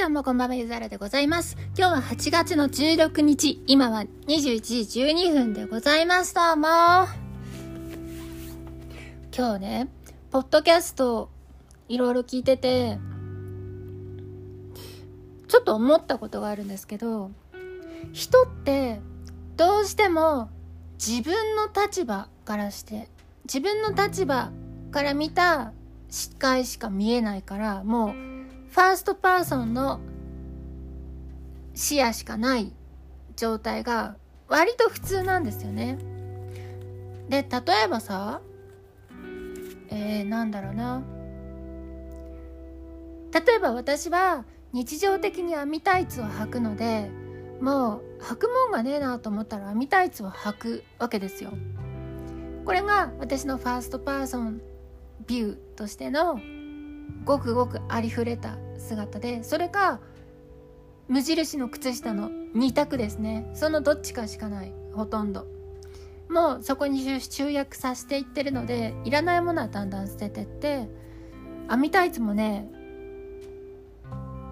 どうもこんばんは、ゆざらでございます。今日は8月の16日、今は21時12分でございます。どうも。今日ね、ポッドキャストいろいろ聞いてて、ちょっと思ったことがあるんですけど、人ってどうしても自分の立場からして、自分の立場から見た視界しか見えないから、もうファーストパーソンの視野しかない状態が割と普通なんですよね。で、例えばさ、えー、なんだろうな。例えば私は日常的に網タイツを履くので、もう履くもんがねえなと思ったら網タイツを履くわけですよ。これが私のファーストパーソンビューとしてのごくごくありふれた姿でそれか無印の靴下の2択ですね。そのどっちかしかない。ほとんど。もうそこに集約させていってるのでいらないものはだんだん捨ててって網タイツもね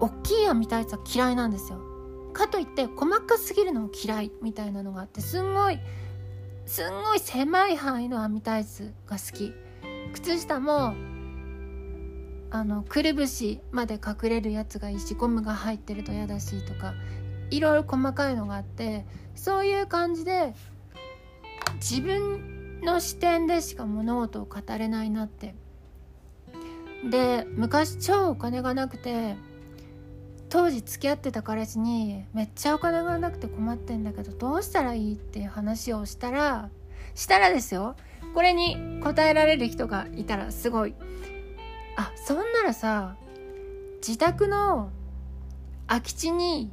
大きい網タイツは嫌いなんですよ。かといって細かすぎるのも嫌いみたいなのがあってすんごいすんごい狭い範囲の網タイツが好き。靴下もあのくるぶしまで隠れるやつがいいしゴムが入ってると嫌だしとかいろいろ細かいのがあってそういう感じで自分の視点でしか物事を語れないなって。で昔超お金がなくて当時付き合ってた彼氏にめっちゃお金がなくて困ってんだけどどうしたらいいっていう話をしたらしたらですよ。これに答えられる人がいたらすごい。あそんならさ自宅の空き地に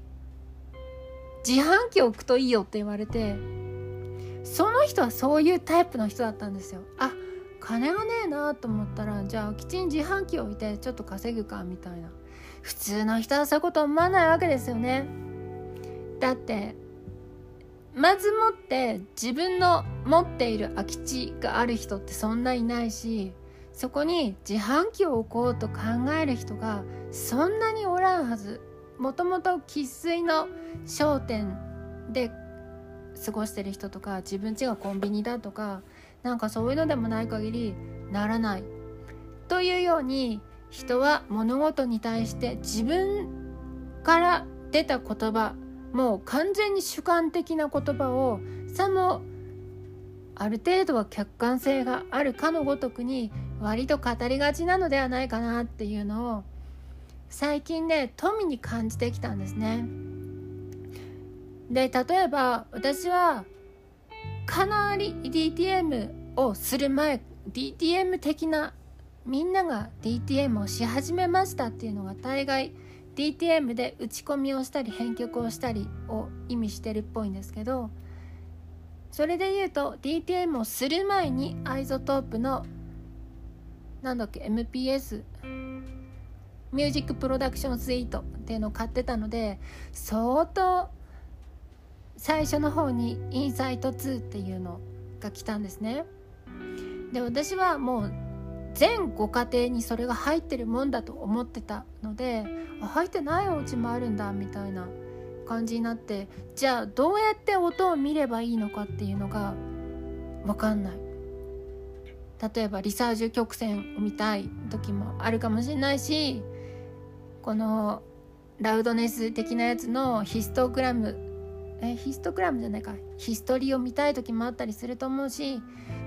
自販機を置くといいよって言われてその人はそういうタイプの人だったんですよ。あ金がねえなと思ったらじゃあ空き地に自販機置いてちょっと稼ぐかみたいな。普通の人はそういうこと思わないわけですよね。だってまずもって自分の持っている空き地がある人ってそんないないしそこに自販機を置こうと考える人がそんなにおらんはず。もともと生粋の商店で過ごしてる人とか自分家がコンビニだとかなんかそういうのでもない限りならない。というように人は物事に対して自分から出た言葉もう完全に主観的な言葉をさもある程度は客観性があるかのごとくに割と語りがちなのではないかなっていうのを最近ね富に感じてきたんですね。で例えば私はかなり DTM をする前 DTM 的なみんなが DTM をし始めましたっていうのが大概 DTM で打ち込みをしたり編曲をしたりを意味してるっぽいんですけどそれで言うと DTM をする前に iZotope のなんだっけ MPS Music Production Suite っていうのを買ってたので相当最初の方に Insight 2っていうのが来たんですね。で私はもう全ご家庭にそれが入ってるもんだと思ってたので入ってないお家もあるんだみたいな感じになってじゃあどうやって音を見ればいいのかっていうのが分かんない。例えばリサージュ曲線を見たい時もあるかもしれないしこのラウドネス的なやつのヒストグラムえヒストグラムじゃないか。ヒストリーを見たい時もあったりすると思うし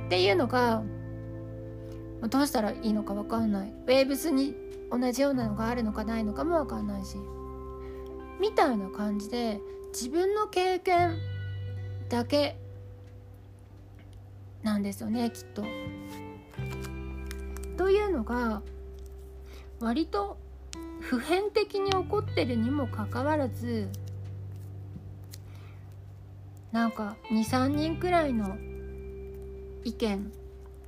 っていうのがどうしたらいいのか分かんない。ウェーブスに同じようなのがあるのかないのかも分かんないし。みたいな感じで自分の経験だけなんですよねきっと。というのが割と普遍的に起こってるにもかかわらずなんか23人くらいの意見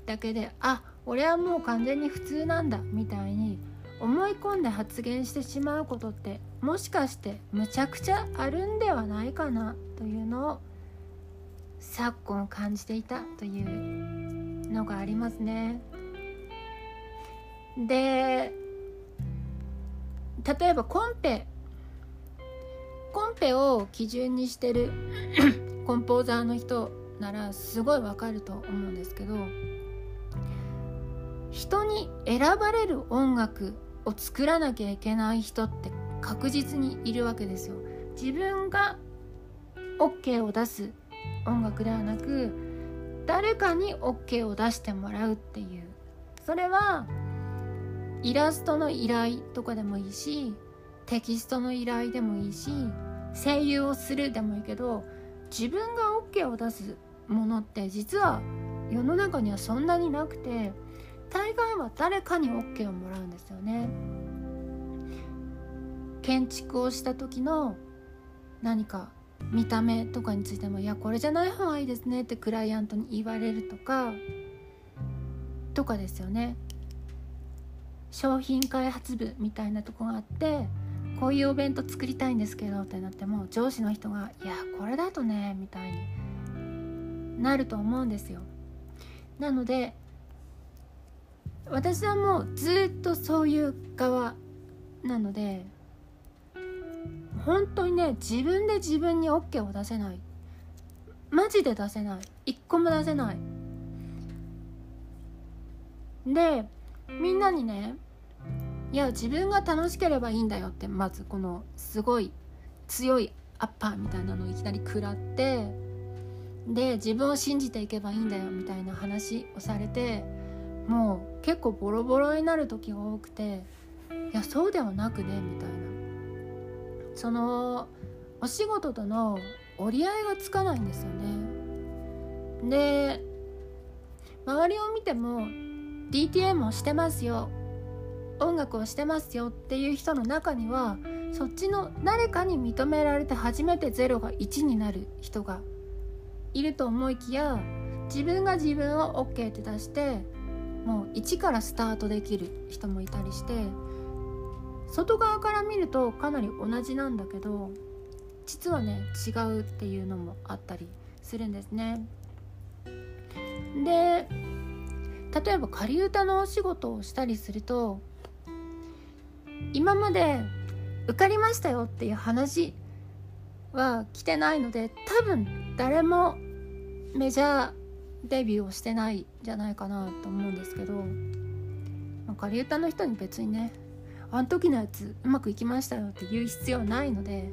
だけであ俺はもう完全に普通なんだみたいに思い込んで発言してしまうことってもしかしてむちゃくちゃあるんではないかなというのを昨今感じていたというのがありますね。で例えばコンペコンペを基準にしてる コンポーザーの人ならすごいわかると思うんですけど人に選ばれる音楽を作らなきゃいけない人って確実にいるわけですよ。自分が OK を出す音楽ではなく誰かに OK を出してもらうっていうそれはイラストの依頼とかでもいいしテキストの依頼でもいいし声優をするでもいいけど自分が OK を出すものって実は世の中にはそんなになくて大概は誰かに OK をもらうんですよね。建築をした時の何か見た目とかについても「いやこれじゃない方がいいですね」ってクライアントに言われるとかとかですよね。商品開発部みたいなとこがあってこういうお弁当作りたいんですけどってなっても上司の人が「いやこれだとね」みたいになると思うんですよ。なので私はもうずっとそういう側なので本当にね自分で自分に OK を出せない。マジで出せない。一個も出せない。でみんなにねいや自分が楽しければいいんだよってまずこのすごい強いアッパーみたいなのをいきなり食らってで自分を信じていけばいいんだよみたいな話をされてもう結構ボロボロになる時が多くていやそうではなくねみたいな。そのお仕事との折り合いがつかないんですよね。で周りを見ても DTM をしてますよ。音楽をしてますよっていう人の中にはそっちの誰かに認められて初めて0が1になる人がいると思いきや自分が自分を OK って出してもう1からスタートできる人もいたりして外側から見るとかなり同じなんだけど実はね違うっていうのもあったりするんですね。で例えば仮歌のお仕事をしたりすると今まで受かりましたよっていう話は来てないので多分誰もメジャーデビューをしてないんじゃないかなと思うんですけど、まあ、仮歌の人に別にねあの時のやつうまくいきましたよって言う必要ないので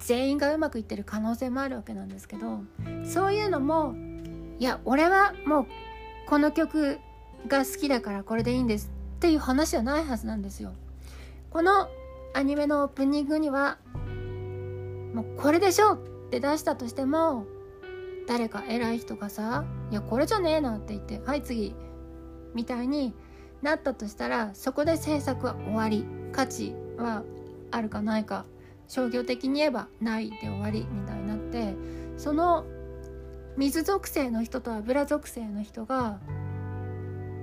全員がうまくいってる可能性もあるわけなんですけどそういうのもいや俺はもうこの曲が好きだからこれでいいんですっていう話じゃないはずなんですよ。このアニメのオープニングにはもうこれでしょって出したとしても誰か偉い人がさ「いやこれじゃねえな」って言って「はい次」みたいになったとしたらそこで制作は終わり価値はあるかないか商業的に言えばないで終わりみたいになってその水属性の人と油属性の人が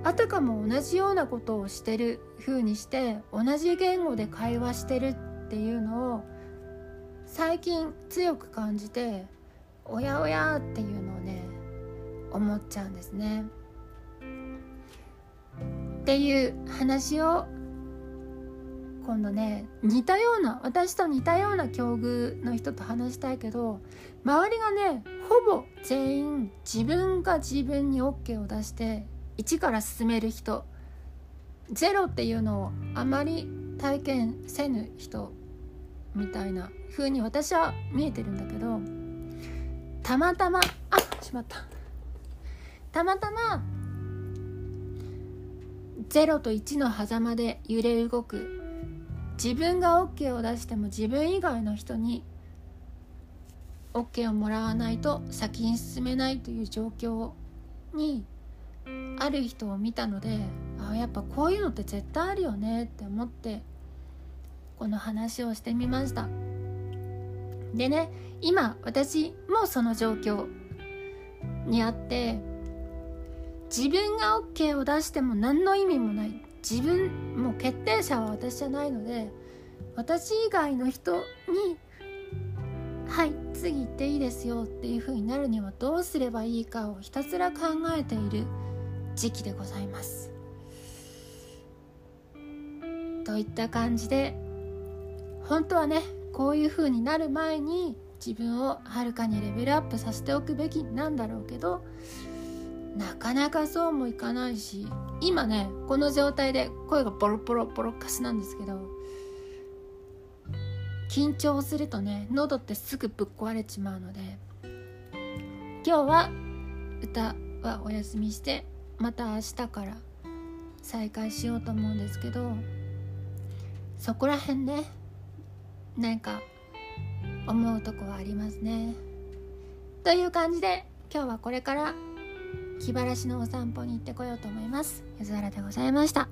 あたかも同じようなことをしてる風にして同じ言語で会話してるっていうのを最近強く感じておやおやっていうのをね思っちゃうんですね。っていう話を今度ね似たような私と似たような境遇の人と話したいけど周りがねほぼ全員自分が自分に OK を出して1から進める人0っていうのをあまり体験せぬ人みたいな風に私は見えてるんだけどたまたまあしまった。たまたま0と1の狭間で揺れ動く自分が OK を出しても自分以外の人に OK をもらわないと先に進めないという状況にある人を見たのであやっぱこういうのって絶対あるよねって思ってこの話をしてみました。でね今私もその状況にあって自分が OK を出しても何の意味もない自分もう決定者は私じゃないので私以外の人に「はい次行っていいですよ」っていう風になるにはどうすればいいかをひたすら考えている時期でございます。といった感じで本当はねこういう風になる前に自分をはるかにレベルアップさせておくべきなんだろうけどなかなかそうもいかないし今ねこの状態で声がボロボロボロカスなんですけど緊張するとね喉ってすぐぶっ壊れちまうので今日は歌はお休みしてまた明日から再開しようと思うんですけどそこら辺ねなんか思うとこはありますね。という感じで今日はこれから気晴らしのお散歩に行ってこようと思います。ゆずはらでございました。